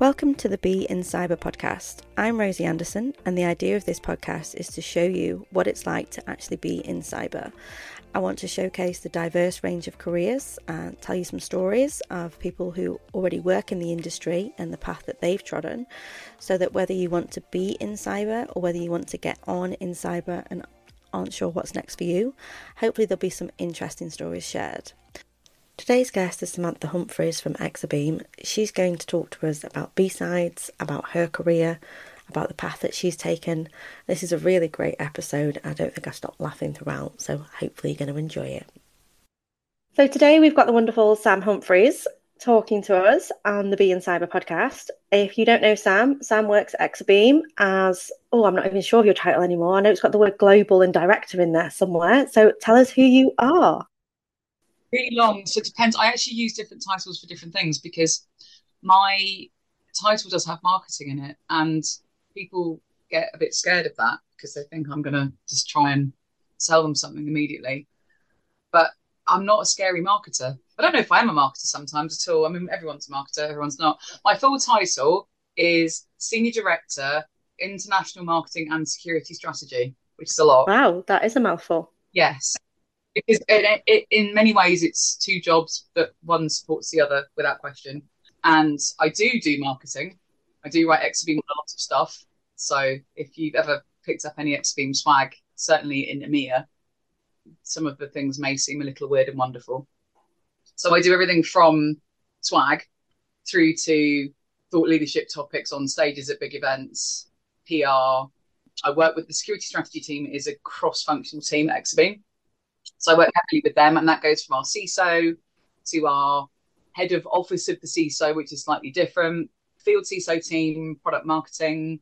Welcome to the Be in Cyber podcast. I'm Rosie Anderson, and the idea of this podcast is to show you what it's like to actually be in cyber. I want to showcase the diverse range of careers and tell you some stories of people who already work in the industry and the path that they've trodden, so that whether you want to be in cyber or whether you want to get on in cyber and aren't sure what's next for you, hopefully there'll be some interesting stories shared. Today's guest is Samantha Humphries from Exabeam. She's going to talk to us about B-sides, about her career, about the path that she's taken. This is a really great episode. I don't think I stopped laughing throughout, so hopefully you're going to enjoy it. So today we've got the wonderful Sam Humphries talking to us on the Be in Cyber podcast. If you don't know Sam, Sam works at Exabeam as oh, I'm not even sure of your title anymore. I know it's got the word global and director in there somewhere. So tell us who you are really long. So it depends. I actually use different titles for different things because my title does have marketing in it, and people get a bit scared of that because they think I'm going to just try and sell them something immediately. But I'm not a scary marketer. I don't know if I am a marketer sometimes at all. I mean, everyone's a marketer, everyone's not. My full title is Senior Director, International Marketing and Security Strategy, which is a lot. Wow, that is a mouthful. Yes because it, it, in many ways it's two jobs, but one supports the other without question. And I do do marketing. I do write Exabeam on a lot of stuff. So if you've ever picked up any Exabeam swag, certainly in EMEA, some of the things may seem a little weird and wonderful. So I do everything from swag through to thought leadership topics on stages at big events, PR. I work with the security strategy team is a cross-functional team at Exabeam. So I work heavily with them, and that goes from our CISO to our head of office of the CISO, which is slightly different, field CISO team, product marketing,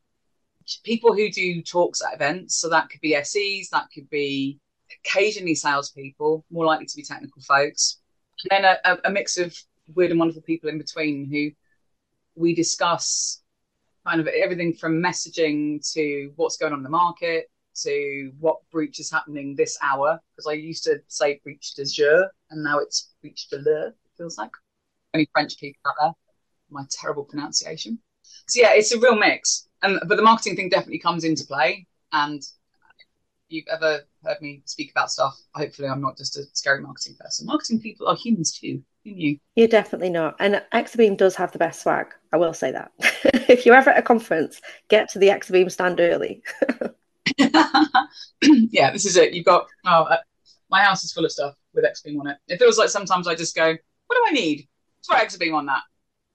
people who do talks at events. So that could be SEs, that could be occasionally salespeople, more likely to be technical folks, and then a, a mix of weird and wonderful people in between who we discuss kind of everything from messaging to what's going on in the market to what breach is happening this hour because I used to say breach de jour and now it's breach de l'heure, it feels like. Only French people out there. My terrible pronunciation. So yeah, it's a real mix. And but the marketing thing definitely comes into play. And if you've ever heard me speak about stuff, hopefully I'm not just a scary marketing person. Marketing people are humans too. Who knew? You're definitely not. And Exabeam does have the best swag. I will say that. if you're ever at a conference, get to the Exabeam stand early. yeah, this is it. You've got oh, uh, my house is full of stuff with Exabeam on it. It feels like sometimes I just go, "What do I need?" Exabeam on that.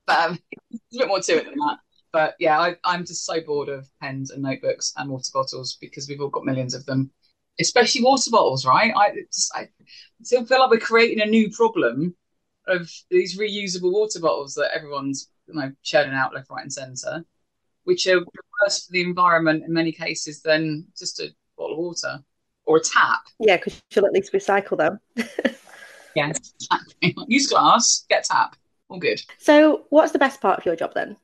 But um, a bit more to it than that. But yeah, I, I'm just so bored of pens and notebooks and water bottles because we've all got millions of them, especially water bottles, right? I just I still feel like we're creating a new problem of these reusable water bottles that everyone's you know churning out left, right, and centre which are worse for the environment in many cases than just a bottle of water or a tap. Yeah, because you'll at least recycle them. yes, exactly. Use glass, get tap, all good. So, what's the best part of your job then?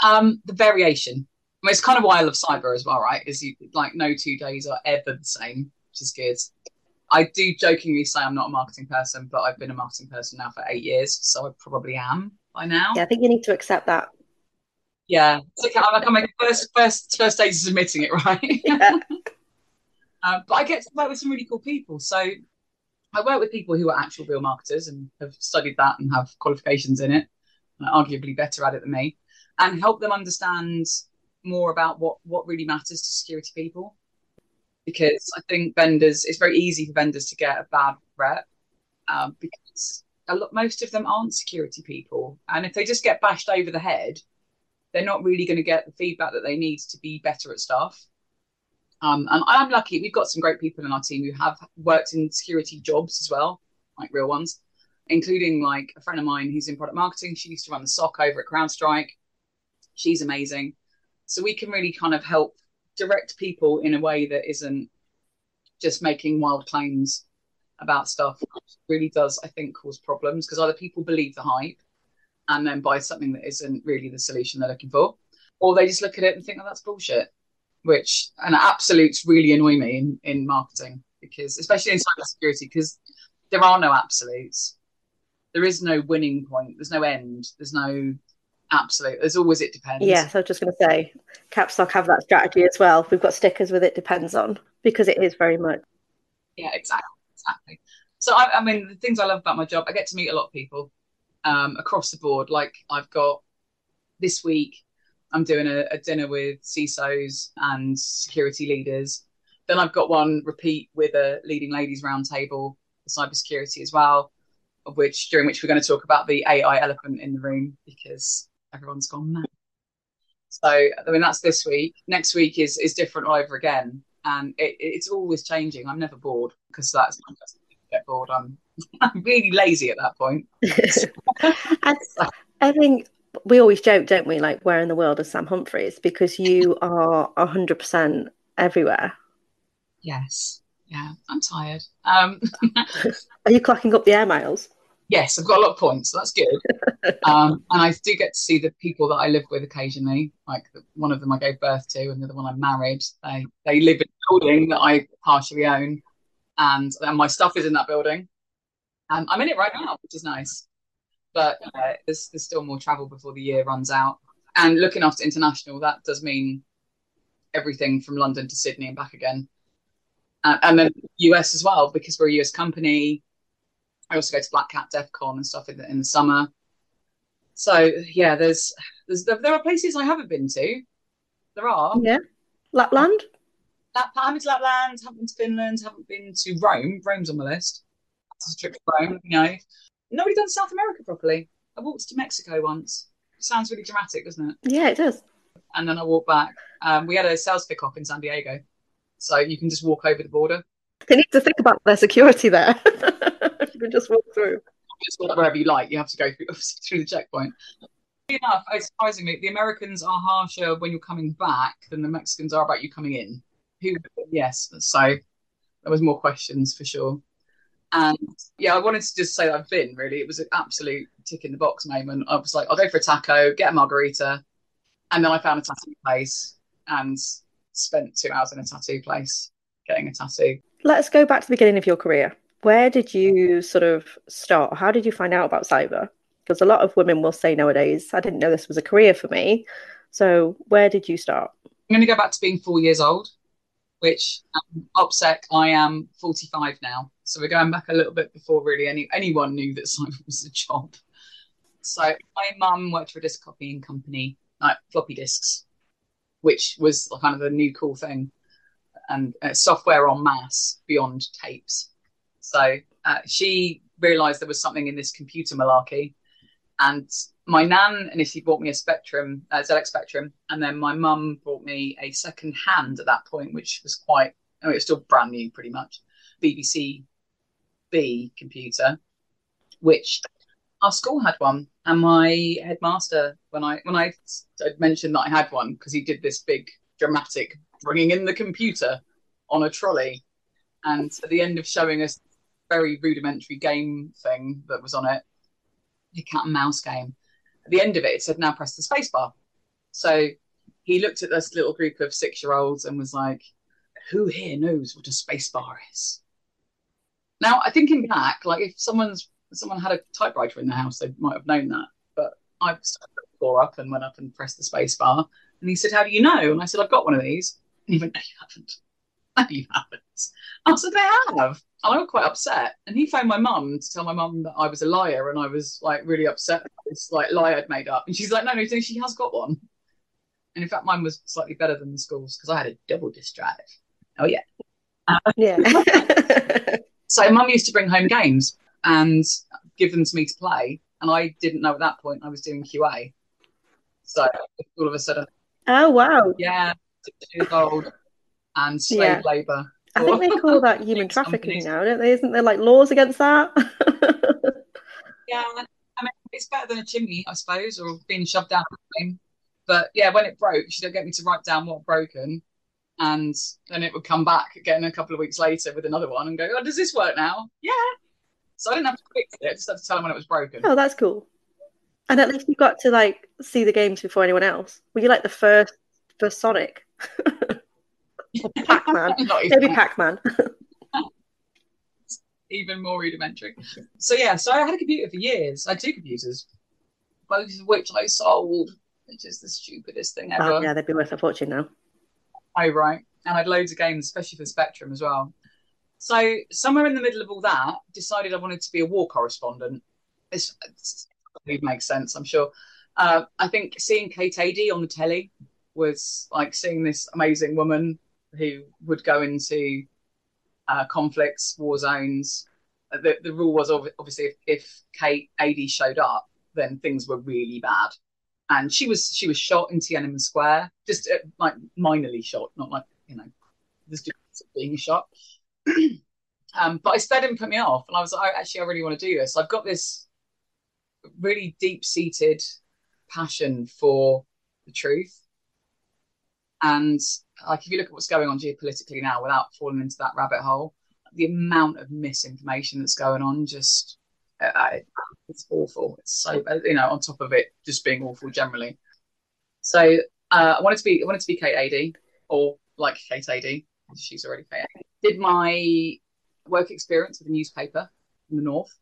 Um, the variation. I mean, it's kind of why I love cyber as well, right? Is you like no two days are ever the same, which is good. I do jokingly say I'm not a marketing person, but I've been a marketing person now for eight years, so I probably am by now. Yeah, I think you need to accept that. Yeah, okay. I'm like, I'm like first, first, first stage is admitting it, right? Yeah. um, but I get to work with some really cool people. So I work with people who are actual real marketers and have studied that and have qualifications in it, arguably better at it than me, and help them understand more about what what really matters to security people. Because I think vendors, it's very easy for vendors to get a bad rep um, because a lot, most of them aren't security people, and if they just get bashed over the head they're not really going to get the feedback that they need to be better at stuff. Um, and I'm lucky, we've got some great people in our team who have worked in security jobs as well, like real ones, including like a friend of mine who's in product marketing. She used to run the SOC over at CrowdStrike. She's amazing. So we can really kind of help direct people in a way that isn't just making wild claims about stuff, really does, I think, cause problems because either people believe the hype and then buy something that isn't really the solution they're looking for. Or they just look at it and think, oh, that's bullshit. Which and absolutes really annoy me in, in marketing because especially in cybersecurity, because there are no absolutes. There is no winning point. There's no end. There's no absolute. There's always it depends. Yes, I was just going to say, Capslock have that strategy as well. We've got stickers with it depends on because it is very much. Yeah, exactly, exactly. So I, I mean, the things I love about my job, I get to meet a lot of people um, across the board. Like I've got this week, I'm doing a, a dinner with CISOs and security leaders. Then I've got one repeat with a leading ladies roundtable for cybersecurity as well, of which during which we're going to talk about the AI elephant in the room because everyone's gone mad. So I mean that's this week. Next week is is different all over again, and it, it's always changing. I'm never bored because that's get bored. I'm I'm really lazy at that point. I, I think we always joke, don't we? Like, where in the world is Sam Humphries? Because you are hundred percent everywhere. Yes. Yeah, I'm tired. Um, are you clocking up the air miles? yes, I've got a lot of points, so that's good. um, and I do get to see the people that I live with occasionally. Like one of them I gave birth to, and the other one I married. They they live in a building that I partially own, and, and my stuff is in that building. And I'm in it right now, which is nice. But uh, there's there's still more travel before the year runs out. And looking after international, that does mean everything from London to Sydney and back again. Uh, and then US as well, because we're a US company I also go to Black Hat DEF CON and stuff in the, in the summer. So yeah, there's there's there are places I haven't been to. There are. Yeah. Lapland. Lap, I haven't been to Lapland. Haven't been to Finland. Haven't been to Rome. Rome's on my list. That's a trip to Rome. You know, nobody done South America properly. I walked to Mexico once. It sounds really dramatic, doesn't it? Yeah, it does. And then I walked back. Um, we had a sales kickoff in San Diego, so you can just walk over the border. They need to think about their security there. you can just walk through. Just walk wherever you like. You have to go through, through the checkpoint. Enough, surprisingly, the Americans are harsher when you're coming back than the Mexicans are about you coming in. Who, yes, so there was more questions for sure. And yeah, I wanted to just say I've been really. It was an absolute tick in the box moment. I was like, I'll go for a taco, get a margarita, and then I found a tattoo place and spent two hours in a tattoo place getting a tattoo. Let's go back to the beginning of your career where did you sort of start? How did you find out about cyber? Because a lot of women will say nowadays, I didn't know this was a career for me. So, where did you start? I'm going to go back to being four years old, which um, OPSEC, I am 45 now. So, we're going back a little bit before really any anyone knew that cyber was a job. So, my mum worked for a disc copying company, like floppy disks, which was kind of a new cool thing, and uh, software on mass beyond tapes. So uh, she realised there was something in this computer malarkey, and my nan initially bought me a Spectrum, uh, ZX Spectrum, and then my mum bought me a second hand at that point, which was quite, mean, it was still brand new pretty much, BBC B computer, which our school had one, and my headmaster, when I when I mentioned that I had one, because he did this big dramatic bringing in the computer on a trolley, and at the end of showing us very rudimentary game thing that was on it, the cat and mouse game. At the end of it, it said, now press the spacebar. So he looked at this little group of six year olds and was like, who here knows what a spacebar is? Now, I think in back, like if someone's someone had a typewriter in the house, they might have known that. But I started the floor up and went up and pressed the spacebar. And he said, How do you know? And I said, I've got one of these. And he went, No, you haven't. You haven't. I said, they have. And I got quite upset. And he phoned my mum to tell my mum that I was a liar and I was like really upset this like lie I'd made up. And she's like, no, no, she has got one. And in fact, mine was slightly better than the schools because I had a double disc drive. Oh yeah. yeah. so mum used to bring home games and give them to me to play. And I didn't know at that point I was doing QA. So all of a sudden. Oh wow. Yeah, years old and slave yeah. labour I think they call that human trafficking now, don't they? Isn't there like laws against that? yeah, I mean, it's better than a chimney, I suppose, or being shoved down. But yeah, when it broke, she'd get me to write down what broken, and then it would come back again a couple of weeks later with another one and go, "Oh, does this work now?" Yeah. So I didn't have to fix it; I just had to tell them when it was broken. Oh, that's cool. And at least you got to like see the games before anyone else. Were you like the first for Sonic? Pac Man. Maybe Pac Man. Even more rudimentary. So yeah, so I had a computer for years. I had two computers. both of which I sold, which is the stupidest thing ever. Oh, yeah, they'd be worth a fortune now. Oh, right. And I had loads of games, especially for Spectrum as well. So somewhere in the middle of all that, decided I wanted to be a war correspondent. It makes sense, I'm sure. Uh, I think seeing Kate Adie on the telly was like seeing this amazing woman who would go into uh, conflicts, war zones. Uh, the, the rule was obviously if, if Kate Adie showed up, then things were really bad. And she was she was shot in Tiananmen Square, just uh, like minorly shot, not like you know, just being shot. um, but I that didn't put me off, and I was like, oh, actually, I really want to do this. I've got this really deep seated passion for the truth. And like if you look at what's going on geopolitically now without falling into that rabbit hole, the amount of misinformation that's going on just uh, it's awful. It's so you know on top of it just being awful generally. So uh, I wanted to be I wanted to be Kate Adie or like Kate Adie. She's already Kate. Did my work experience with a newspaper in the north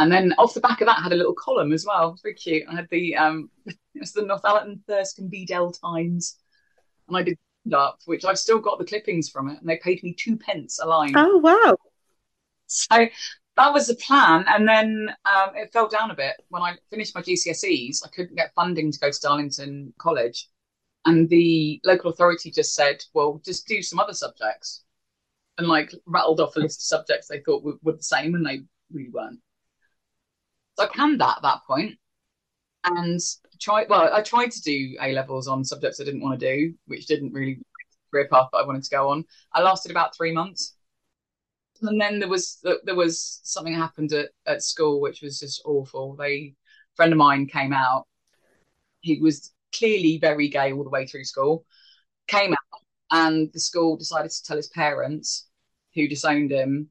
and then off the back of that, had a little column as well. It was very cute. I had the um, it's the Northallerton Thirsk and Bedale Times, and I did up, which I've still got the clippings from it, and they paid me two pence a line. Oh wow! So that was the plan, and then um, it fell down a bit when I finished my GCSEs. I couldn't get funding to go to Darlington College, and the local authority just said, "Well, just do some other subjects," and like rattled off a list of subjects they thought were, were the same, and they really weren't. So I canned that at that point and try well, I tried to do A levels on subjects I didn't want to do, which didn't really rip up I wanted to go on. I lasted about three months. And then there was there was something happened at, at school which was just awful. They a friend of mine came out. He was clearly very gay all the way through school. Came out and the school decided to tell his parents who disowned him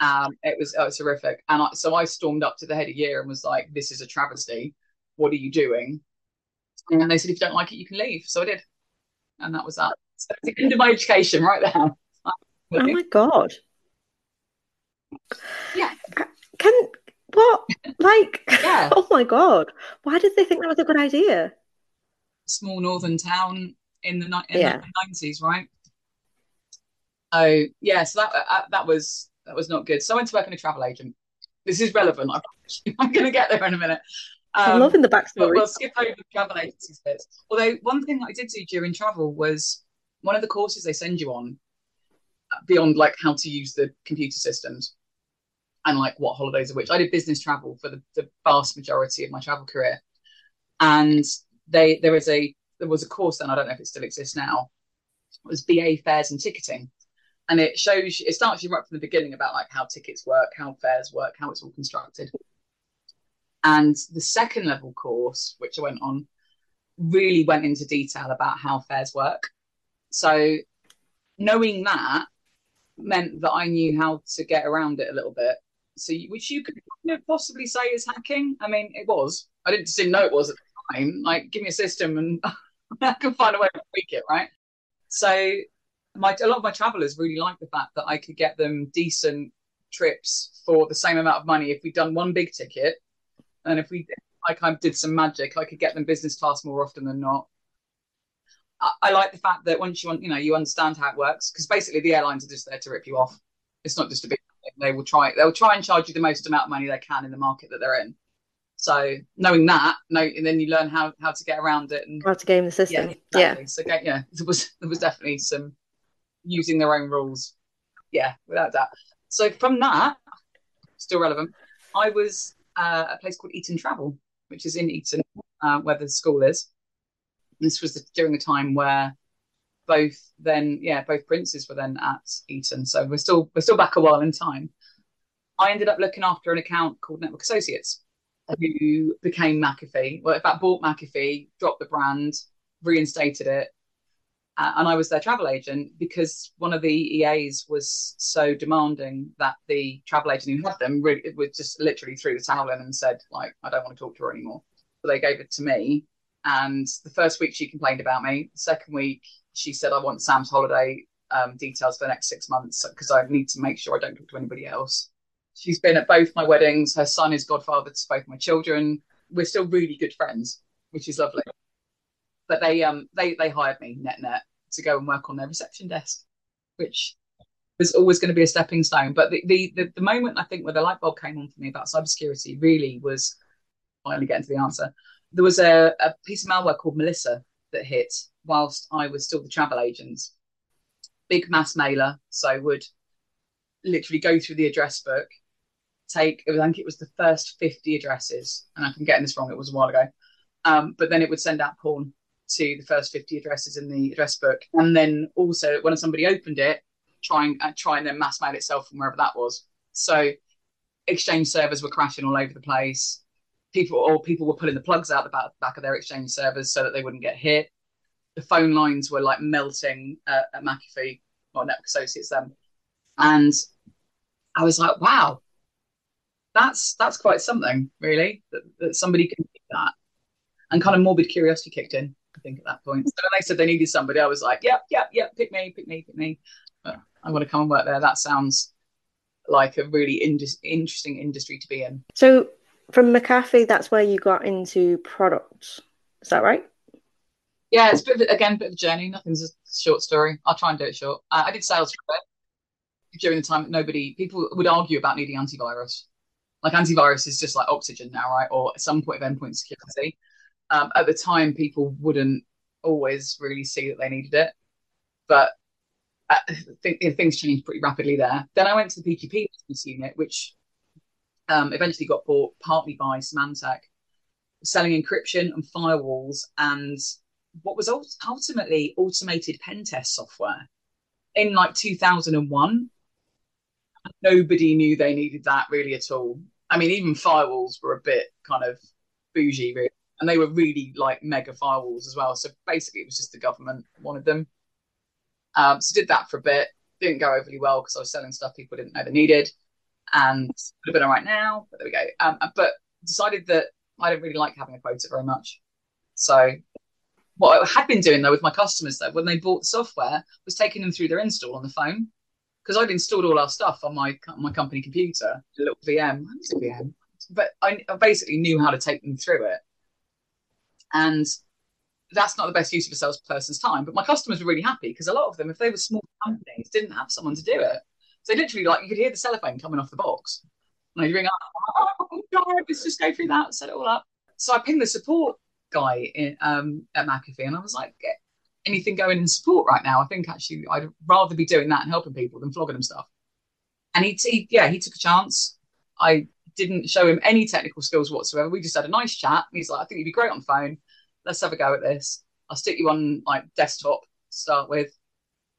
um, it was it was horrific, and I, so I stormed up to the head of year and was like, "This is a travesty. What are you doing?" And they said, "If you don't like it, you can leave." So I did, and that was that. So the end of my education, right there. Oh my god! Yeah. Can what like? Yeah. oh my god! Why did they think that was a good idea? Small northern town in the nineties, yeah. Nineties, right? Oh yeah, so that uh, that was that was not good. So I went to work in a travel agent. This is relevant. I'm going to get there in a minute. Um, I'm loving the backstory. We'll skip over the travel agencies bit. Although one thing that I did do during travel was one of the courses they send you on uh, beyond like how to use the computer systems and like what holidays are which. I did business travel for the, the vast majority of my travel career, and they there was a there was a course then I don't know if it still exists now. It was BA fares and ticketing, and it shows it starts you right from the beginning about like how tickets work how fares work how it's all constructed and the second level course which i went on really went into detail about how fares work. So knowing that meant that i knew how to get around it a little bit. So which you could possibly say is hacking. I mean it was. I didn't just didn't know it was at the time. Like give me a system and i can find a way to tweak it right? So my a lot of my travelers really like the fact that I could get them decent trips for the same amount of money if we'd done one big ticket, and if we like I did some magic, I could get them business class more often than not. I, I like the fact that once you want, you know, you understand how it works because basically the airlines are just there to rip you off. It's not just a big. They will try. They'll try and charge you the most amount of money they can in the market that they're in. So knowing that, no, and then you learn how how to get around it and how to game the system. Yeah, exactly. yeah. So yeah, there was there was definitely some using their own rules. Yeah, without that. So from that, still relevant. I was uh, a place called Eton Travel, which is in Eton, uh, where the school is. This was the, during a time where both then, yeah, both princes were then at Eton. So we're still we're still back a while in time. I ended up looking after an account called Network Associates, who became McAfee. Well, in fact, bought McAfee, dropped the brand, reinstated it, uh, and I was their travel agent because one of the EAs was so demanding that the travel agent who had them really was just literally threw the towel in and said like I don't want to talk to her anymore. So they gave it to me, and the first week she complained about me. The second week she said I want Sam's holiday um, details for the next six months because I need to make sure I don't talk to anybody else. She's been at both my weddings. Her son is godfather to both my children. we're still really good friends, which is lovely. But they um they they hired me net net to go and work on their reception desk, which was always going to be a stepping stone. But the, the the, the moment I think where the light bulb came on for me about cybersecurity really was finally getting to the answer. There was a, a piece of malware called Melissa that hit whilst I was still the travel agent. Big mass mailer, so would literally go through the address book, take I think it was the first 50 addresses, and I'm getting this wrong, it was a while ago. Um, but then it would send out porn to the first 50 addresses in the address book. And then also when somebody opened it, trying uh, try and then mass mail itself from wherever that was. So exchange servers were crashing all over the place. People or people were pulling the plugs out the back, back of their exchange servers so that they wouldn't get hit. The phone lines were like melting uh, at McAfee or Network Associates then, and I was like, wow, that's that's quite something, really, that, that somebody can do that. And kind of morbid curiosity kicked in, think, at that point. So when they said they needed somebody, I was like, yep, yep, yep, pick me, pick me, pick me. I want to come and work there. That sounds like a really in- interesting industry to be in. So from McAfee, that's where you got into products. Is that right? Yeah, it's a bit of, again a bit of a journey. Nothing's a short story. I'll try and do it short. Uh, I did sales for a bit during the time. that Nobody, people would argue about needing antivirus. Like antivirus is just like oxygen now, right? Or at some point of endpoint security. Um, at the time, people wouldn't always really see that they needed it, but I think things changed pretty rapidly there. Then I went to the PGP business unit, which um, eventually got bought partly by Symantec, selling encryption and firewalls and what was ultimately automated pen test software in like 2001. Nobody knew they needed that really at all. I mean, even firewalls were a bit kind of bougie, really. And they were really like mega firewalls as well. So basically, it was just the government wanted them. Um, so did that for a bit. Didn't go overly well because I was selling stuff people didn't know they needed, and would have been all right now. But there we go. Um, but decided that I don't really like having a quota very much. So what I had been doing though with my customers though, when they bought the software, was taking them through their install on the phone because I'd installed all our stuff on my my company computer, a little VM, a VM, but I basically knew how to take them through it. And that's not the best use of a salesperson's time. But my customers were really happy because a lot of them, if they were small companies, didn't have someone to do it. So literally, like you could hear the cellophane coming off the box. And I'd ring up, oh God, let's just go through that, set it all up. So I pinged the support guy in, um, at McAfee and I was like, Get anything going in support right now? I think actually I'd rather be doing that and helping people than flogging them stuff. And he, he yeah, he took a chance. I didn't show him any technical skills whatsoever. We just had a nice chat. He's like, I think you'd be great on phone let's have a go at this. I'll stick you on like desktop to start with,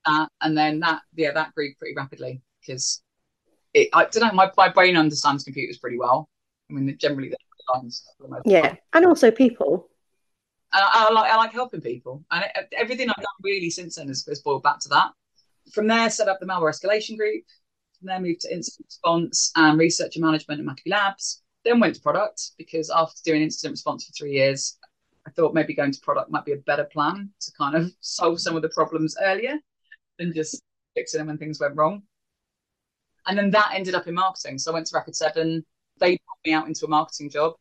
uh, and then that yeah that grew pretty rapidly because it I don't know my, my brain understands computers pretty well. I mean generally yeah, and also people. And I, I, like I like helping people, and it, everything I've done really since then has, has boiled back to that. From there, set up the malware escalation group. There, moved to incident response and research and management at McAfee Labs. Then went to product because after doing incident response for three years, I thought maybe going to product might be a better plan to kind of solve some of the problems earlier than just fixing them when things went wrong. And then that ended up in marketing. So I went to Rapid7. They put me out into a marketing job,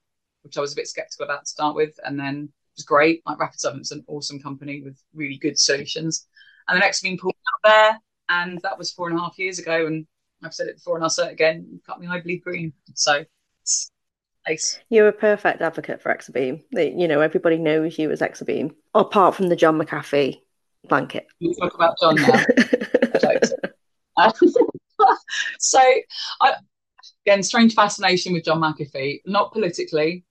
which I was a bit skeptical about to start with. And then it was great. Like Rapid7 is an awesome company with really good solutions. And the next thing pulled out there. And that was four and a half years ago. And I've said it before and I'll say it again. Cut me, I bleed green. So Nice. You're a perfect advocate for Exabeam. You know, everybody knows you as Exabeam, apart from the John McAfee blanket. You talk about John now. so, I, again, strange fascination with John McAfee, not politically,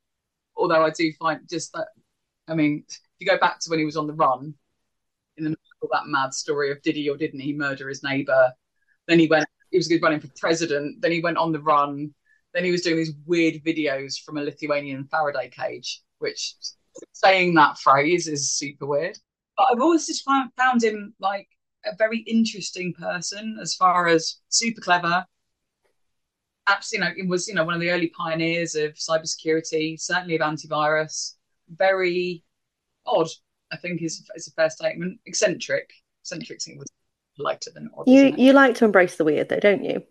although I do find just that, I mean, if you go back to when he was on the run, in the middle of that mad story of did he or didn't he murder his neighbour, then he went, he was good running for president, then he went on the run, then he was doing these weird videos from a Lithuanian Faraday cage, which saying that phrase is super weird. But I've always just found, found him like a very interesting person as far as super clever. Absolutely, you know, it was you know one of the early pioneers of cybersecurity, certainly of antivirus. Very odd, I think is is a fair statement. Eccentric, eccentric was lighter than odd. You you like to embrace the weird, though, don't you?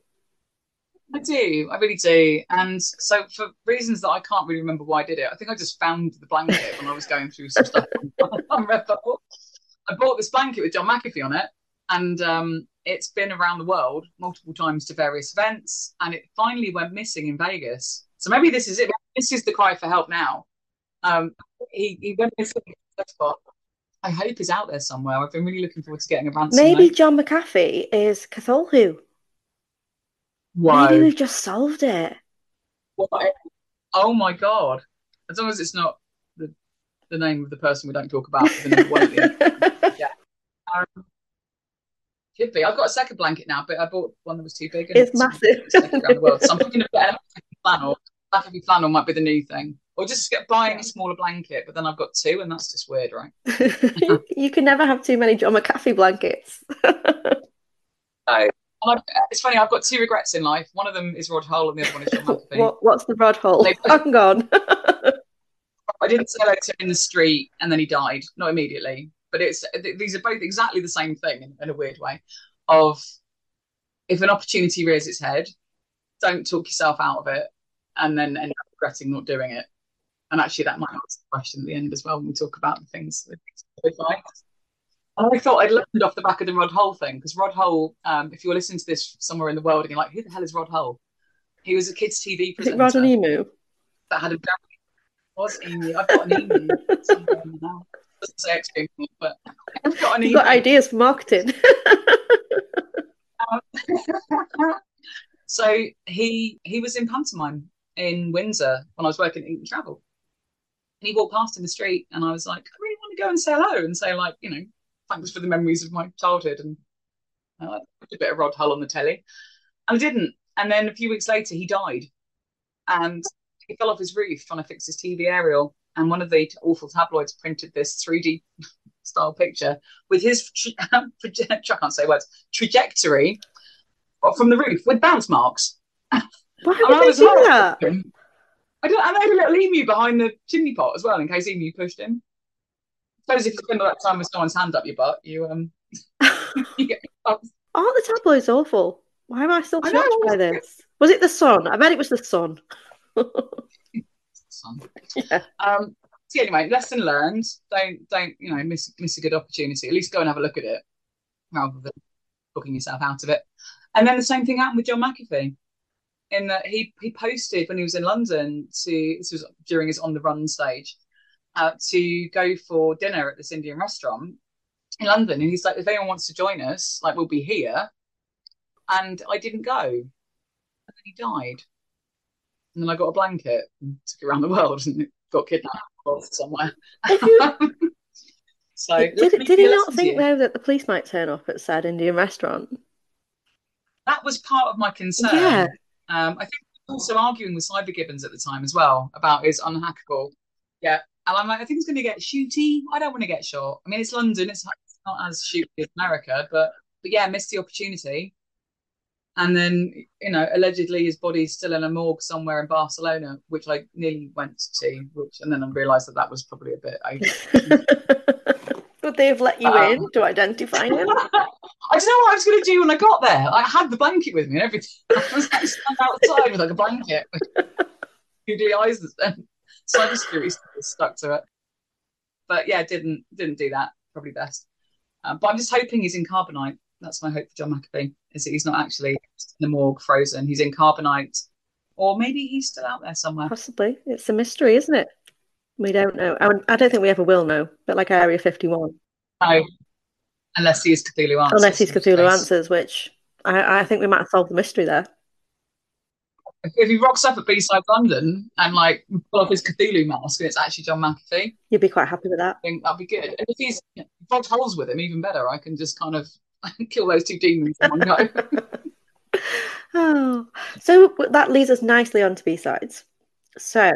I do, I really do. And so, for reasons that I can't really remember why I did it, I think I just found the blanket when I was going through some stuff on Redbubble. I bought this blanket with John McAfee on it, and um, it's been around the world multiple times to various events, and it finally went missing in Vegas. So maybe this is it. This is the cry for help now. Um, he, he went missing. I hope is out there somewhere. I've been really looking forward to getting a ransom. Maybe note. John McAfee is Cthulhu. Whoa. Maybe we've just solved it. What? Oh my god! As long as it's not the the name of the person we don't talk about. yeah. Um, could be. I've got a second blanket now, but I bought one that was too big. it's massive. around the world. So I'm thinking of getting a flannel. Fluffy flannel might be the new thing. Or just get buying a smaller blanket, but then I've got two, and that's just weird, right? you can never have too many John McAfee blankets. no. it's funny, I've got two regrets in life. One of them is Rod Hull, and the other one is John McAfee. What, what's the Rod Hull? Hang oh, on. I didn't say hello to him in the street, and then he died. Not immediately, but it's these are both exactly the same thing in, in a weird way. Of if an opportunity rears its head, don't talk yourself out of it, and then end up regretting not doing it. And actually, that might answer the question at the end as well when we talk about the things that we find. I thought I'd learned off the back of the Rod Hull thing because Rod Hull, um, if you're listening to this somewhere in the world and you're like, who the hell is Rod Hull? He was a kids' TV presenter. Rod and Emu? That had a was emu. I've got an emu now. Doesn't say extreme, but I've got an You've got ideas for marketing. um, so he he was in pantomime in Windsor when I was working at Eton Travel. And he walked past in the street, and I was like, I really want to go and say hello and say, like, you know, thanks for the memories of my childhood. And uh, a bit of Rod Hull on the telly. And I didn't. And then a few weeks later, he died. And he fell off his roof trying to fix his TV aerial. And one of the awful tabloids printed this 3D style picture with his, tra- I can't say words, trajectory from the roof with bounce marks. Why would they do that? I don't. And they had a little emu behind the chimney pot as well, in case emu pushed him. I suppose if you spend all that time with someone's hand up your butt, you um. you get Aren't the tabloids awful? Why am I still touched by this? Was it the Sun? I bet it was the Sun. sun. Yeah. Um. So anyway, lesson learned. Don't don't you know miss miss a good opportunity. At least go and have a look at it rather than booking yourself out of it. And then the same thing happened with John McAfee in that he he posted when he was in London to this was during his on the run stage uh, to go for dinner at this Indian restaurant in London, and he's like, if anyone wants to join us, like we'll be here. And I didn't go, and then he died. And then I got a blanket and took it around the world and got kidnapped somewhere. so did, did, did he not think though that the police might turn up at said Indian restaurant? That was part of my concern. Yeah. Um, I think also arguing with Cyber Gibbons at the time as well about his unhackable. Yeah. And I'm like, I think it's going to get shooty. I don't want to get shot. I mean, it's London. It's not as shooty as America, but but yeah, missed the opportunity. And then, you know, allegedly his body's still in a morgue somewhere in Barcelona, which I nearly went to, which and then I realised that that was probably a bit they have let you um, in to identify him? I don't know what I was going to do when I got there. I had the blanket with me and everything. I was like stand outside with like a blanket, googly eyes, and cybersecurity stuck to it. But yeah, didn't didn't do that. Probably best. Um, but I'm just hoping he's in carbonite. That's my hope for John McAfee. Is that he's not actually in the morgue frozen. He's in carbonite, or maybe he's still out there somewhere. Possibly. It's a mystery, isn't it? We don't know. I, I don't think we ever will know. But like Area 51. No, Unless he's Cthulhu Answers. Unless he's Cthulhu case. Answers, which I, I think we might have solved the mystery there. If he rocks up at B-side London and like pull off his Cthulhu mask and it's actually John McAfee, you'd be quite happy with that. I think that'd be good. And if he's you know, holes with him, even better. I can just kind of kill those two demons in one go. oh, so that leads us nicely on to B-sides. So,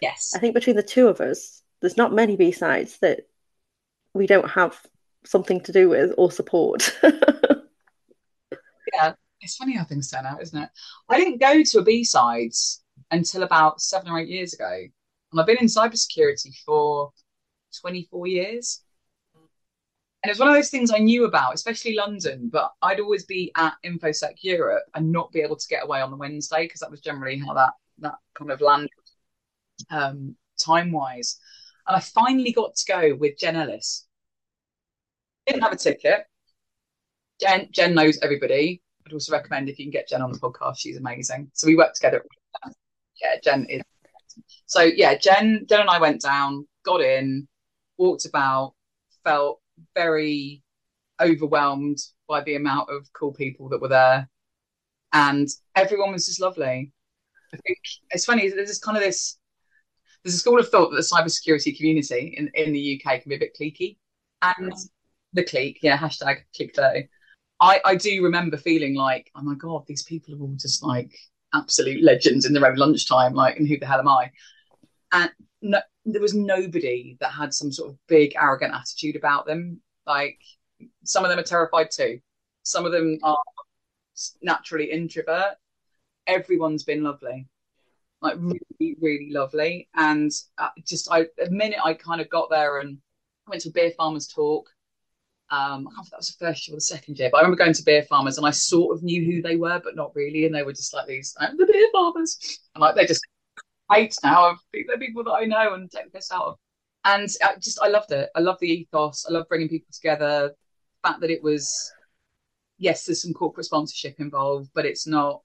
yes, I think between the two of us, there's not many B-sides that we don't have something to do with or support. yeah, it's funny how things turn out, isn't it? I didn't go to a B sides until about seven or eight years ago, and I've been in cybersecurity for 24 years. And it was one of those things I knew about, especially London, but I'd always be at InfoSec Europe and not be able to get away on the Wednesday because that was generally how that that kind of landed um, time wise. And I finally got to go with Jen Ellis. Didn't have a ticket. Jen Jen knows everybody. I'd also recommend if you can get Jen on the podcast, she's amazing. So we worked together. Yeah, Jen is. So yeah, Jen Jen and I went down, got in, walked about, felt very overwhelmed by the amount of cool people that were there, and everyone was just lovely. I think it's funny. There's this kind of this. There's a school of thought that the cybersecurity community in, in the UK can be a bit cliquey, and the clique, yeah, hashtag clique thirty. I I do remember feeling like, oh my god, these people are all just like absolute legends in their own lunchtime. Like, and who the hell am I? And no, there was nobody that had some sort of big arrogant attitude about them. Like some of them are terrified too. Some of them are naturally introvert. Everyone's been lovely, like really, really lovely. And uh, just I, the minute I kind of got there and went to a beer farmers talk. Um, I can't if that was the first year or the second year, but I remember going to beer farmers and I sort of knew who they were, but not really. And they were just like these, the beer farmers. And like they just hate now of the people that I know and take the piss out of. And I just, I loved it. I love the ethos. I love bringing people together. The fact that it was, yes, there's some corporate sponsorship involved, but it's not,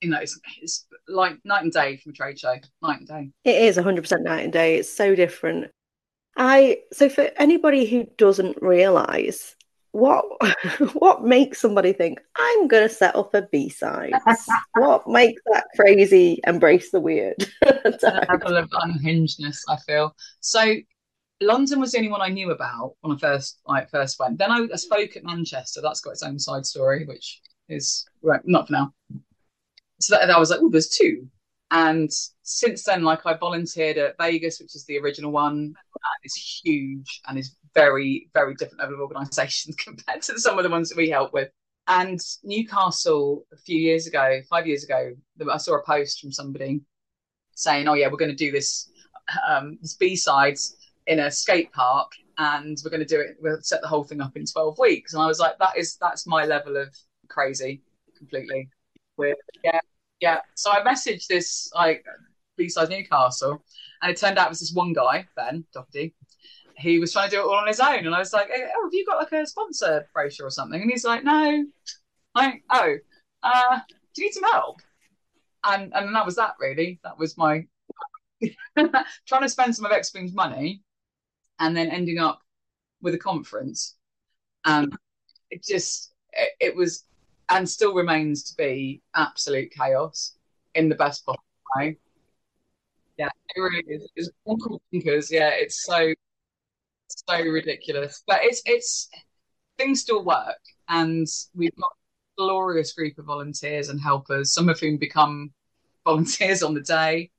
you know, it's, it's like night and day from a trade show, night and day. It is 100% night and day. It's so different. I, so for anybody who doesn't realize, what what makes somebody think I'm going to set up a B side? what makes that crazy embrace the weird? a level of unhingedness, I feel. So London was the only one I knew about when I first like first went. Then I, I spoke at Manchester. That's got its own side story, which is right, not for now. So that, that I was like, oh, there's two. And since then, like I volunteered at Vegas, which is the original one, and it's huge and is very, very different level of organisation compared to some of the ones that we help with. And Newcastle, a few years ago, five years ago, I saw a post from somebody saying, "Oh yeah, we're going to do this um, this B sides in a skate park, and we're going to do it. We'll set the whole thing up in twelve weeks." And I was like, "That is that's my level of crazy, completely." Yeah, yeah. So I messaged this like B side Newcastle, and it turned out it was this one guy, Ben Doherty, he was trying to do it all on his own. And I was like, oh, have you got like a sponsor brochure or something? And he's like, no. I oh, uh, do you need some help? And and that was that really. That was my trying to spend some of Exabeam's money and then ending up with a conference. And it just it, it was and still remains to be absolute chaos in the best possible way. Yeah, it really is. It's because yeah, it's so so ridiculous. But it's it's things still work, and we've got a glorious group of volunteers and helpers. Some of whom become volunteers on the day.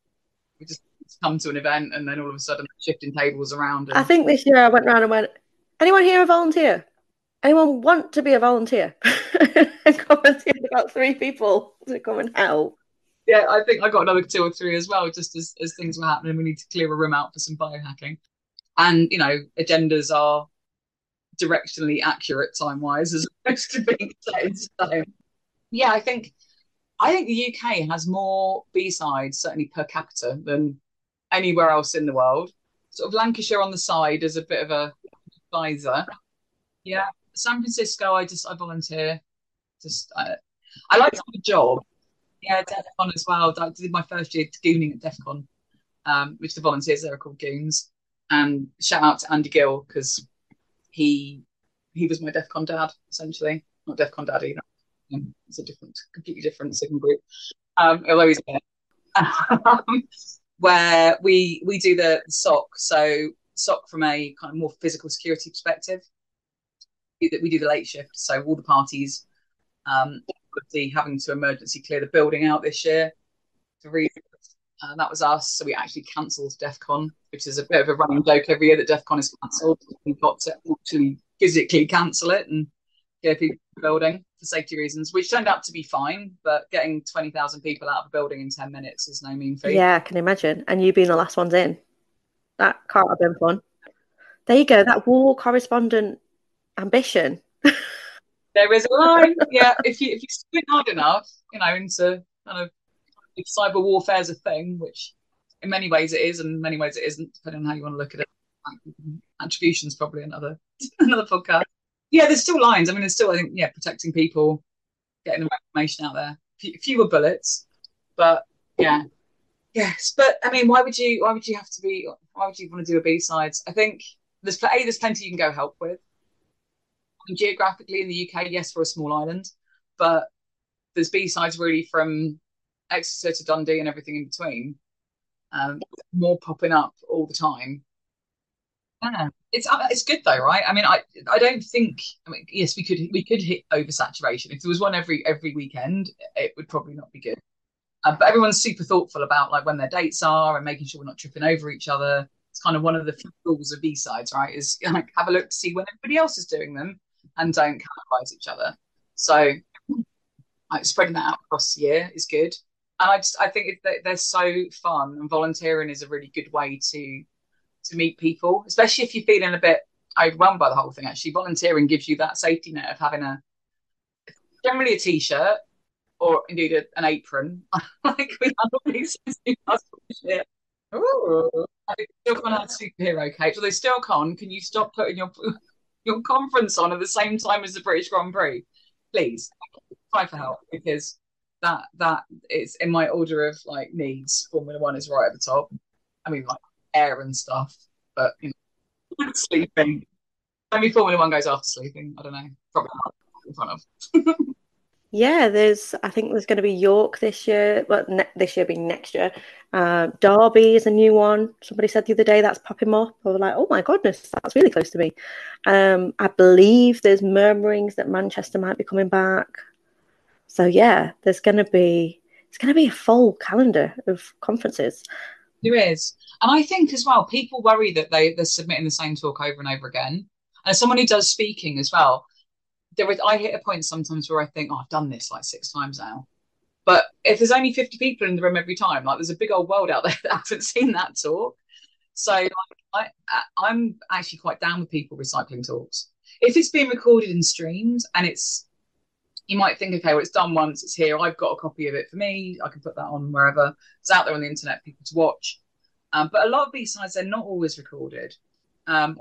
We just come to an event, and then all of a sudden shifting tables around. And... I think this year I went around and went, "Anyone here a volunteer? Anyone want to be a volunteer?" and volunteered about three people to come and help yeah, I think I got another two or three as well, just as, as things were happening. We need to clear a room out for some biohacking and you know agendas are directionally accurate time wise as opposed to being set in stone. Yeah, I think I think the UK has more B sides certainly per capita than anywhere else in the world. Sort of Lancashire on the side is a bit of a advisor. Yeah, San Francisco. I just I volunteer. Just I, I like a job. Yeah, DEF CON as well. I did my first year gooning at DEF CON, um, which the volunteers there are called goons. And shout out to Andy Gill because he he was my DEF CON dad essentially, not DEF CON daddy. it's a different, completely different Sigma group. Um, although he's there. Um, where we we do the SOC, so SOC from a kind of more physical security perspective. That We do the late shift, so all the parties um, having to emergency clear the building out this year for reasons uh, that was us. So we actually cancelled DEF CON, which is a bit of a running joke every year that DEF CON is cancelled. We've got to actually physically cancel it and get people building for safety reasons, which turned out to be fine. But getting 20,000 people out of a building in 10 minutes is no mean feat. Yeah, I can imagine. And you being the last ones in, that can't have been fun. There you go. That war correspondent ambition. There is a line. Yeah, if you if you squint hard enough, you know, into kind of if cyber warfare is a thing, which in many ways it is, and in many ways it isn't, depending on how you want to look at it. Attribution is probably another another podcast. Yeah, there's still lines. I mean, there's still I think yeah, protecting people, getting the information out there. Fewer bullets, but yeah, yes. But I mean, why would you? Why would you have to be? Why would you want to do a B sides? I think there's a there's plenty you can go help with. Geographically in the UK, yes, for a small island, but there's B sides really from Exeter to Dundee and everything in between. Um, more popping up all the time. Yeah, it's uh, it's good though, right? I mean, I I don't think. I mean, yes, we could we could hit oversaturation if there was one every every weekend. It would probably not be good. Uh, but everyone's super thoughtful about like when their dates are and making sure we're not tripping over each other. It's kind of one of the rules of B sides, right? Is like have a look to see when everybody else is doing them and don't cannibalize each other. So like spreading that out across the year is good and I just I think it, they're so fun, and volunteering is a really good way to to meet people, especially if you're feeling a bit overwhelmed by the whole thing. Actually, volunteering gives you that safety net of having a generally a t-shirt or indeed a, an apron. like we have all these shit. Ooh, still can't have superhero capes. they still can't. Can you stop putting your your conference on at the same time as the British Grand Prix? Please, try for help because that that is in my order of like needs. Formula One is right at the top. I mean, like air and stuff, but you know, sleeping. Maybe Formula One goes after sleeping. I don't know. Probably not in front of. Yeah, there's. I think there's going to be York this year. Well, ne- this year being next year. Uh, Derby is a new one. Somebody said the other day that's popping up. I was like, oh my goodness, that's really close to me. Um, I believe there's murmurings that Manchester might be coming back. So yeah, there's going to be it's going to be a full calendar of conferences. There is, and I think as well, people worry that they they're submitting the same talk over and over again. As someone who does speaking as well, there is I hit a point sometimes where I think, oh, I've done this like six times now. But if there's only 50 people in the room every time, like there's a big old world out there that haven't seen that talk. So like, I, I'm actually quite down with people recycling talks. If it's being recorded and streamed and it's you might think, okay, well, it's done once, it's here. I've got a copy of it for me. I can put that on wherever. It's out there on the internet for people to watch. Um, but a lot of B sides, they're not always recorded. Um,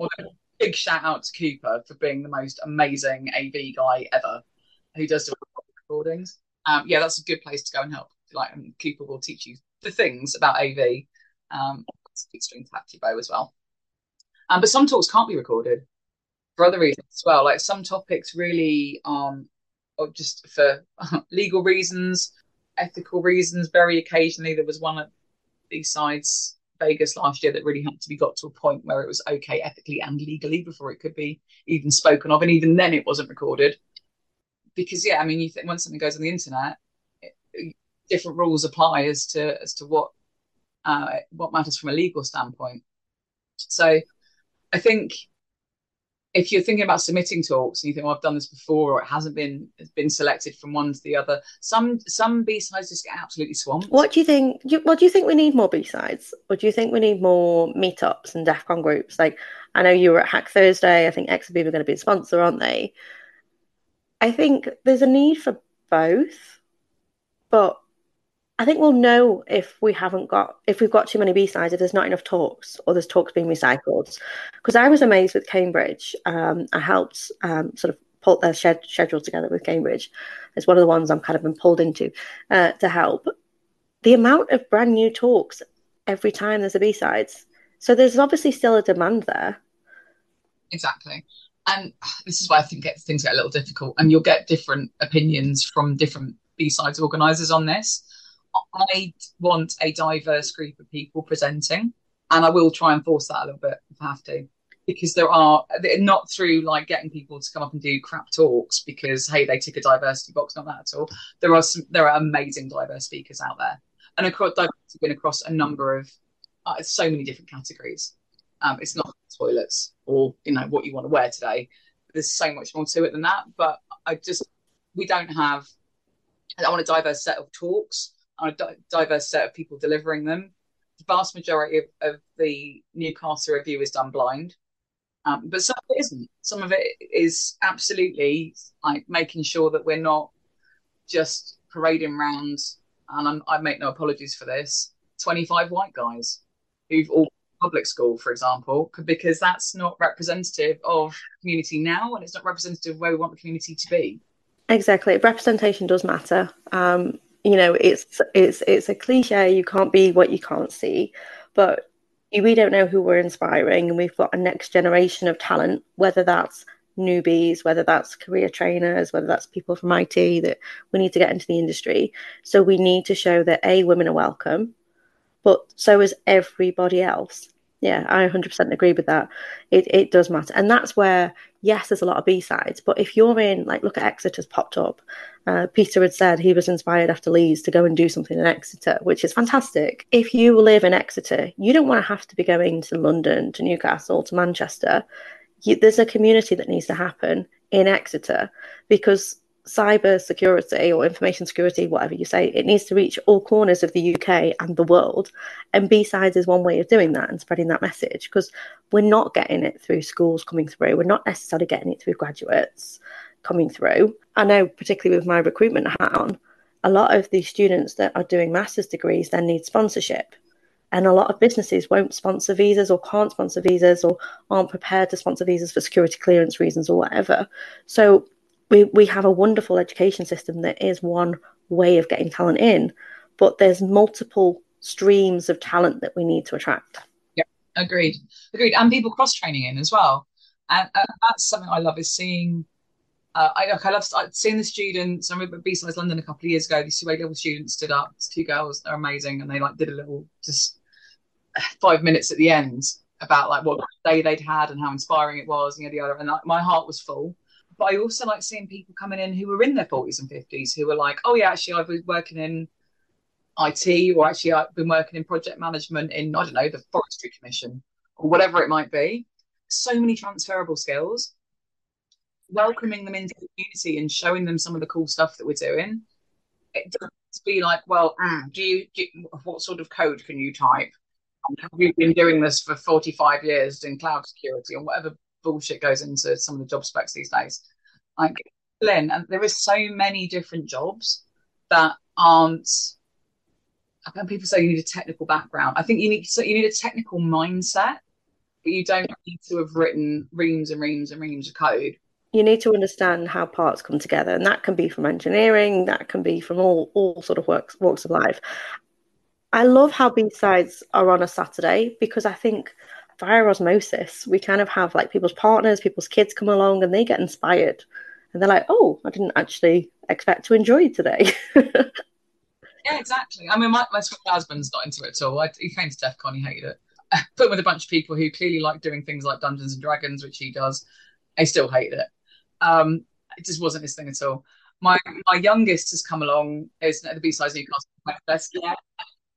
big shout out to Cooper for being the most amazing AV guy ever who does recordings. Um, yeah, that's a good place to go and help. Like, and Cooper will teach you the things about AV. Um, tactic bow as well. Um, but some talks can't be recorded for other reasons as well. Like some topics really um, just for legal reasons, ethical reasons. Very occasionally, there was one at BSides Vegas last year that really had to be got to a point where it was okay ethically and legally before it could be even spoken of, and even then it wasn't recorded. Because yeah, I mean, you think once something goes on the internet, it, different rules apply as to as to what uh, what matters from a legal standpoint. So, I think if you're thinking about submitting talks and you think, "Well, I've done this before," or it hasn't been been selected from one to the other, some some B sides just get absolutely swamped. What do you think? What do you think we need more B sides, or do you think we need more meetups and DEF CON groups? Like, I know you were at Hack Thursday. I think Exabeam are going to be a sponsor, aren't they? I think there's a need for both, but I think we'll know if we haven't got if we've got too many B sides if there's not enough talks or there's talks being recycled. Because I was amazed with Cambridge. Um, I helped um, sort of pull their shed, schedule together with Cambridge. It's one of the ones I'm kind of been pulled into uh, to help. The amount of brand new talks every time there's a B sides. So there's obviously still a demand there. Exactly. And this is why I think things get a little difficult, and you'll get different opinions from different B sides organisers on this I want a diverse group of people presenting, and I will try and force that a little bit if I have to, because there are not through like getting people to come up and do crap talks because hey they tick a diversity box, not that at all. There are some there are amazing diverse speakers out there, and across diversity been across a number of uh, so many different categories. Um, it's not toilets or you know what you want to wear today. There's so much more to it than that, but I just we don't have. I want a diverse set of talks a diverse set of people delivering them. The vast majority of, of the Newcastle review is done blind. Um, but some of it isn't. Some of it is absolutely like making sure that we're not just parading around, and I'm, I make no apologies for this, 25 white guys who've all public school, for example, because that's not representative of community now, and it's not representative of where we want the community to be. Exactly, representation does matter. Um, you know, it's it's it's a cliche. You can't be what you can't see, but we don't know who we're inspiring, and we've got a next generation of talent, whether that's newbies, whether that's career trainers, whether that's people from IT that we need to get into the industry. So we need to show that A, women are welcome, but so is everybody else. Yeah, I 100% agree with that. It, it does matter. And that's where, yes, there's a lot of B sides, but if you're in, like, look at Exeter's popped up. Uh, Peter had said he was inspired after Leeds to go and do something in Exeter, which is fantastic. If you live in Exeter, you don't want to have to be going to London, to Newcastle, to Manchester you, there's a community that needs to happen in Exeter because cyber security or information security, whatever you say, it needs to reach all corners of the UK and the world. And B sides is one way of doing that and spreading that message because we're not getting it through schools coming through. We're not necessarily getting it through graduates coming through. I know, particularly with my recruitment hat on, a lot of these students that are doing master's degrees then need sponsorship. And a lot of businesses won't sponsor visas or can't sponsor visas or aren't prepared to sponsor visas for security clearance reasons or whatever. So we, we have a wonderful education system that is one way of getting talent in, but there's multiple streams of talent that we need to attract. Yeah, agreed. Agreed. And people cross training in as well. And uh, that's something I love is seeing. Uh, I, I love seeing the students. I remember BSides London a couple of years ago. These two A level students stood up. Two girls, they're amazing, and they like did a little just five minutes at the end about like what day they'd had and how inspiring it was, and the other, and like, my heart was full. But I also like seeing people coming in who were in their forties and fifties who were like, "Oh yeah, actually, I've been working in IT, or actually, I've been working in project management in I don't know the Forestry Commission or whatever it might be." So many transferable skills. Welcoming them into the community and showing them some of the cool stuff that we're doing. It doesn't be like, well, mm, do, you, do you, what sort of code can you type? have you been doing this for 45 years in cloud security or whatever bullshit goes into some of the job specs these days? Like, Lynn, and there is so many different jobs that aren't. When people say you need a technical background, I think you need so you need a technical mindset, but you don't need to have written reams and reams and reams of code. You need to understand how parts come together, and that can be from engineering, that can be from all all sort of works walks of life. I love how B sides are on a Saturday because I think via osmosis we kind of have like people's partners, people's kids come along and they get inspired, and they're like, "Oh, I didn't actually expect to enjoy today." yeah, exactly. I mean, my, my husband's not into it at all. I, he came to DEF CON, he hated it. Put with a bunch of people who clearly like doing things like Dungeons and Dragons, which he does. I still hated it. Um, it just wasn't his thing at all. My my youngest has come along. Is the B sides Newcastle Fest. Yeah,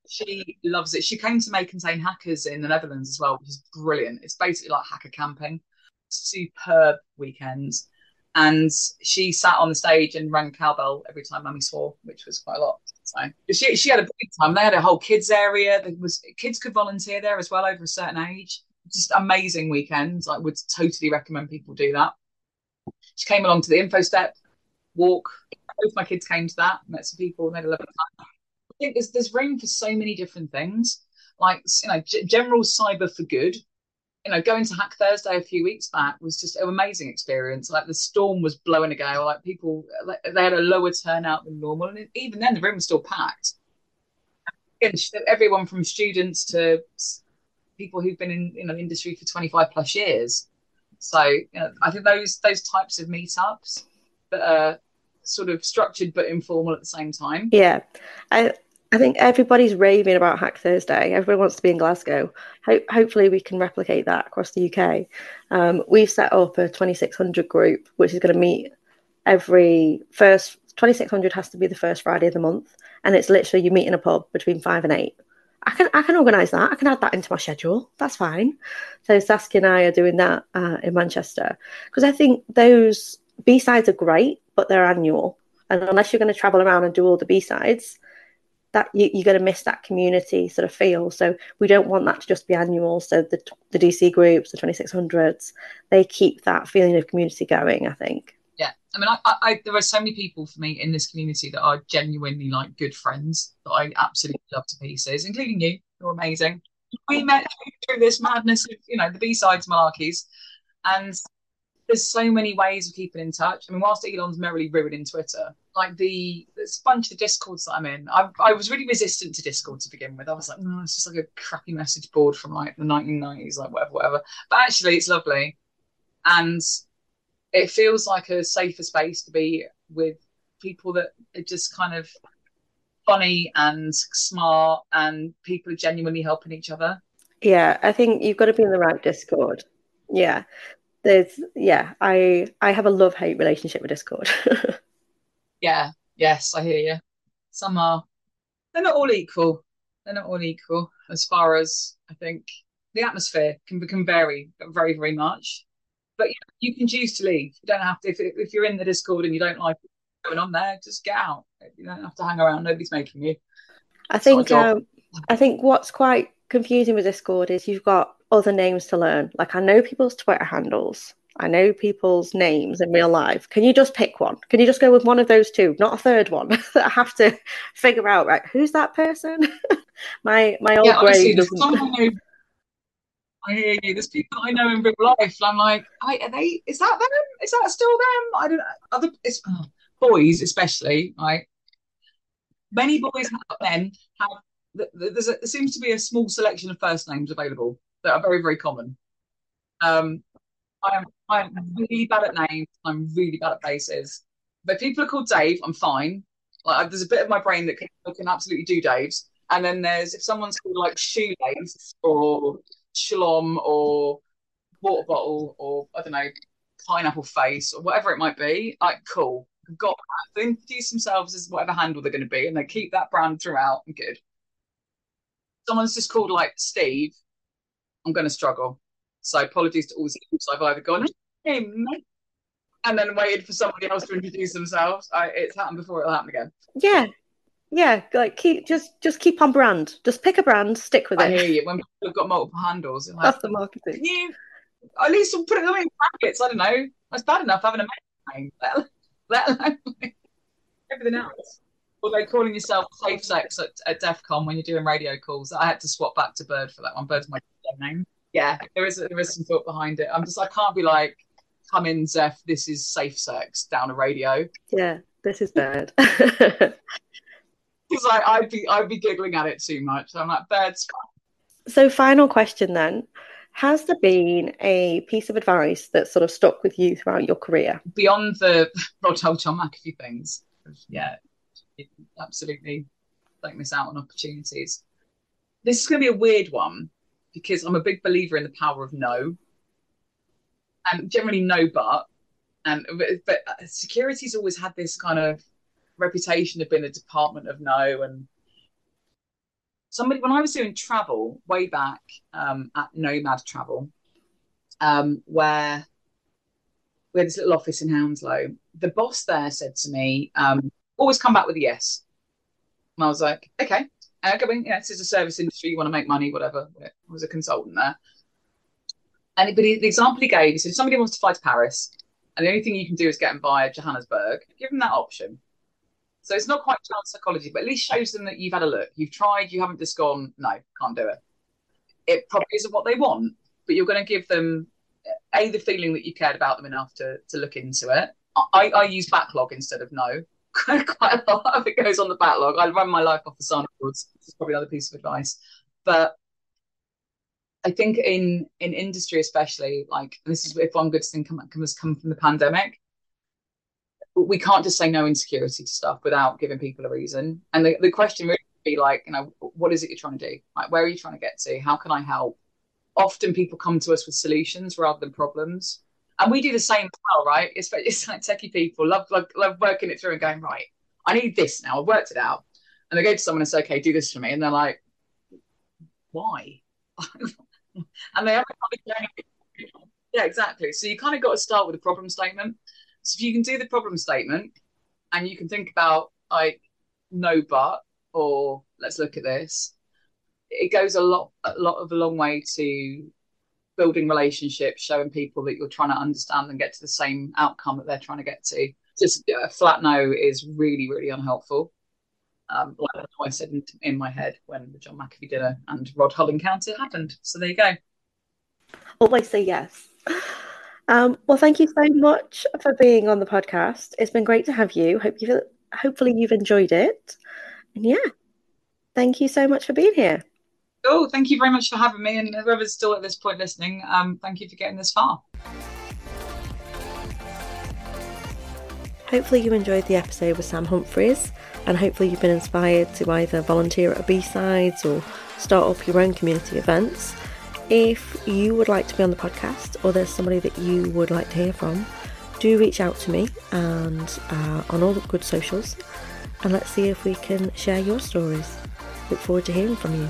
she loves it. She came to May Contain Hackers in the Netherlands as well, which is brilliant. It's basically like hacker camping. Superb weekends. And she sat on the stage and rang cowbell every time Mummy swore, which was quite a lot. So she she had a big time. They had a whole kids area. There was kids could volunteer there as well over a certain age. Just amazing weekends. I would totally recommend people do that. She came along to the info step walk. Both my kids came to that, met some people, had a lovely time think there's there's room for so many different things. Like you know, g- general cyber for good. You know, going to Hack Thursday a few weeks back was just an amazing experience. Like the storm was blowing a gale. Like people, like, they had a lower turnout than normal, and even then the room was still packed. And everyone from students to people who've been in you know industry for 25 plus years. So you know, I think those those types of meetups that are sort of structured but informal at the same time. Yeah, I I think everybody's raving about Hack Thursday. Everyone wants to be in Glasgow. Ho- hopefully, we can replicate that across the UK. Um, we've set up a 2600 group, which is going to meet every first 2600 has to be the first Friday of the month, and it's literally you meet in a pub between five and eight. I can I can organise that. I can add that into my schedule. That's fine. So Saskia and I are doing that uh, in Manchester because I think those B sides are great, but they're annual, and unless you're going to travel around and do all the B sides, that you, you're going to miss that community sort of feel. So we don't want that to just be annual. So the the DC groups, the 2600s, they keep that feeling of community going. I think. Yeah, I mean, I, I, there are so many people for me in this community that are genuinely like good friends that I absolutely love to pieces, including you. You're amazing. We met through this madness of you know the B sides malarkeys, and there's so many ways of keeping in touch. I mean, whilst Elon's merrily ruining Twitter, like the there's a bunch of discords that I'm in. I, I was really resistant to Discord to begin with. I was like, no, it's just like a crappy message board from like the 1990s, like whatever, whatever. But actually, it's lovely, and it feels like a safer space to be with people that are just kind of funny and smart, and people are genuinely helping each other. Yeah, I think you've got to be in the right Discord. Yeah, there's yeah i i have a love hate relationship with discord. Yeah yes i hear you some are they're not all equal. They're not all equal as far as i think. The atmosphere can can vary very very much. But you, can choose to leave. You don't have to if, if you're in the discord and you don't like going on there just get out. You don't have to hang around. Nobody's making you. I think um, i think what's quite confusing with discord is you've got other names to learn. Like I know people's Twitter handles. I know people's names in real life. Can you just pick one? Can you just go with one of those two, not a third one that I have to figure out? Right, who's that person? my my old yeah, brain doesn't. I, I hear you. There's people I know in real life. I'm like, are they? Is that them? Is that still them? I don't. know. Other it's, oh, boys, especially. Like many boys have men have. There's a, there seems to be a small selection of first names available that are very, very common. Um, I'm I'm really bad at names. I'm really bad at places. But people are called Dave, I'm fine. Like there's a bit of my brain that can, can absolutely do Dave's. And then there's if someone's called like shoelace or shalom or water bottle or I don't know pineapple face or whatever it might be, like cool. Got that. They introduce themselves as whatever handle they're going to be, and they keep that brand throughout. And good. Someone's just called like Steve, I'm going to struggle. So apologies to all the students. I've either gone, hey, mate, and then waited for somebody else to introduce themselves. I, it's happened before; it'll happen again. Yeah, yeah. Like keep just just keep on brand. Just pick a brand, stick with I it. I hear you. When people have got multiple handles, like, that's the marketing. Can you at least put them in brackets? I don't know. That's bad enough having a name, let, let alone everything else. Although calling yourself safe sex at, at DEF CON when you're doing radio calls, I had to swap back to Bird for that one. Bird's my name. Yeah, there is there is some thought behind it. I'm just I can't be like, come in, Zeph. This is safe sex down a radio. Yeah, this is bad. Because I'd be I'd be giggling at it too much. I'm like, Bird's fine. So, final question then. Has there been a piece of advice that sort of stuck with you throughout your career? Beyond the Rod Hull John McAfee things, yeah, absolutely don't miss out on opportunities. This is going to be a weird one because I'm a big believer in the power of no, and generally no but. And but security's always had this kind of reputation of being a department of no. And somebody when I was doing travel way back um, at Nomad Travel, um, where we had this little office in Hounslow, the boss there said to me, um, "Always come back with a yes." And I was like, "Okay." Uh, mean, yeah, this is a service industry. You want to make money, whatever. I was a consultant there. And but he, the example he gave, he said, if somebody wants to fly to Paris, and the only thing you can do is get them via Johannesburg, give them that option. So it's not quite child psychology, but at least shows them that you've had a look. You've tried, you haven't just gone, no, can't do it. It probably isn't what they want, but you're going to give them a the feeling that you cared about them enough to to look into it. I, I use backlog instead of no quite, a lot of it goes on the backlog. I run my life off the soundboards. This is probably another piece of advice. But I think in in industry especially, like this is if one good thing come, has come from the pandemic, we can't just say no insecurity to stuff without giving people a reason. And the, the question really be like, you know, what is it you're trying to do? Like, where are you trying to get to? How can I help? Often people come to us with solutions rather than problems. And we do the same well, right? It's, it's like techie people love, love love working it through and going right. I need this now. I've worked it out, and they go to someone and say, "Okay, do this for me," and they're like, "Why?" and they haven't yeah, exactly. So you kind of got to start with a problem statement. So if you can do the problem statement, and you can think about like no but, or let's look at this. It goes a lot, a lot of a long way to building relationships, showing people that you're trying to understand and get to the same outcome that they're trying to get to. Just a flat no is really, really unhelpful. Um, like I said in, in, my head when the John McAfee dinner and Rod Hull encounter happened. So there you go. Always say yes. Um, well, thank you so much for being on the podcast. It's been great to have you. Hope you hopefully you've enjoyed it. And yeah, thank you so much for being here. Oh, thank you very much for having me. And whoever's still at this point listening, um, thank you for getting this far. Hopefully, you enjoyed the episode with Sam Humphries, and hopefully, you've been inspired to either volunteer at B-Sides or start up your own community events. If you would like to be on the podcast or there's somebody that you would like to hear from, do reach out to me and uh, on all the good socials and let's see if we can share your stories. Look forward to hearing from you.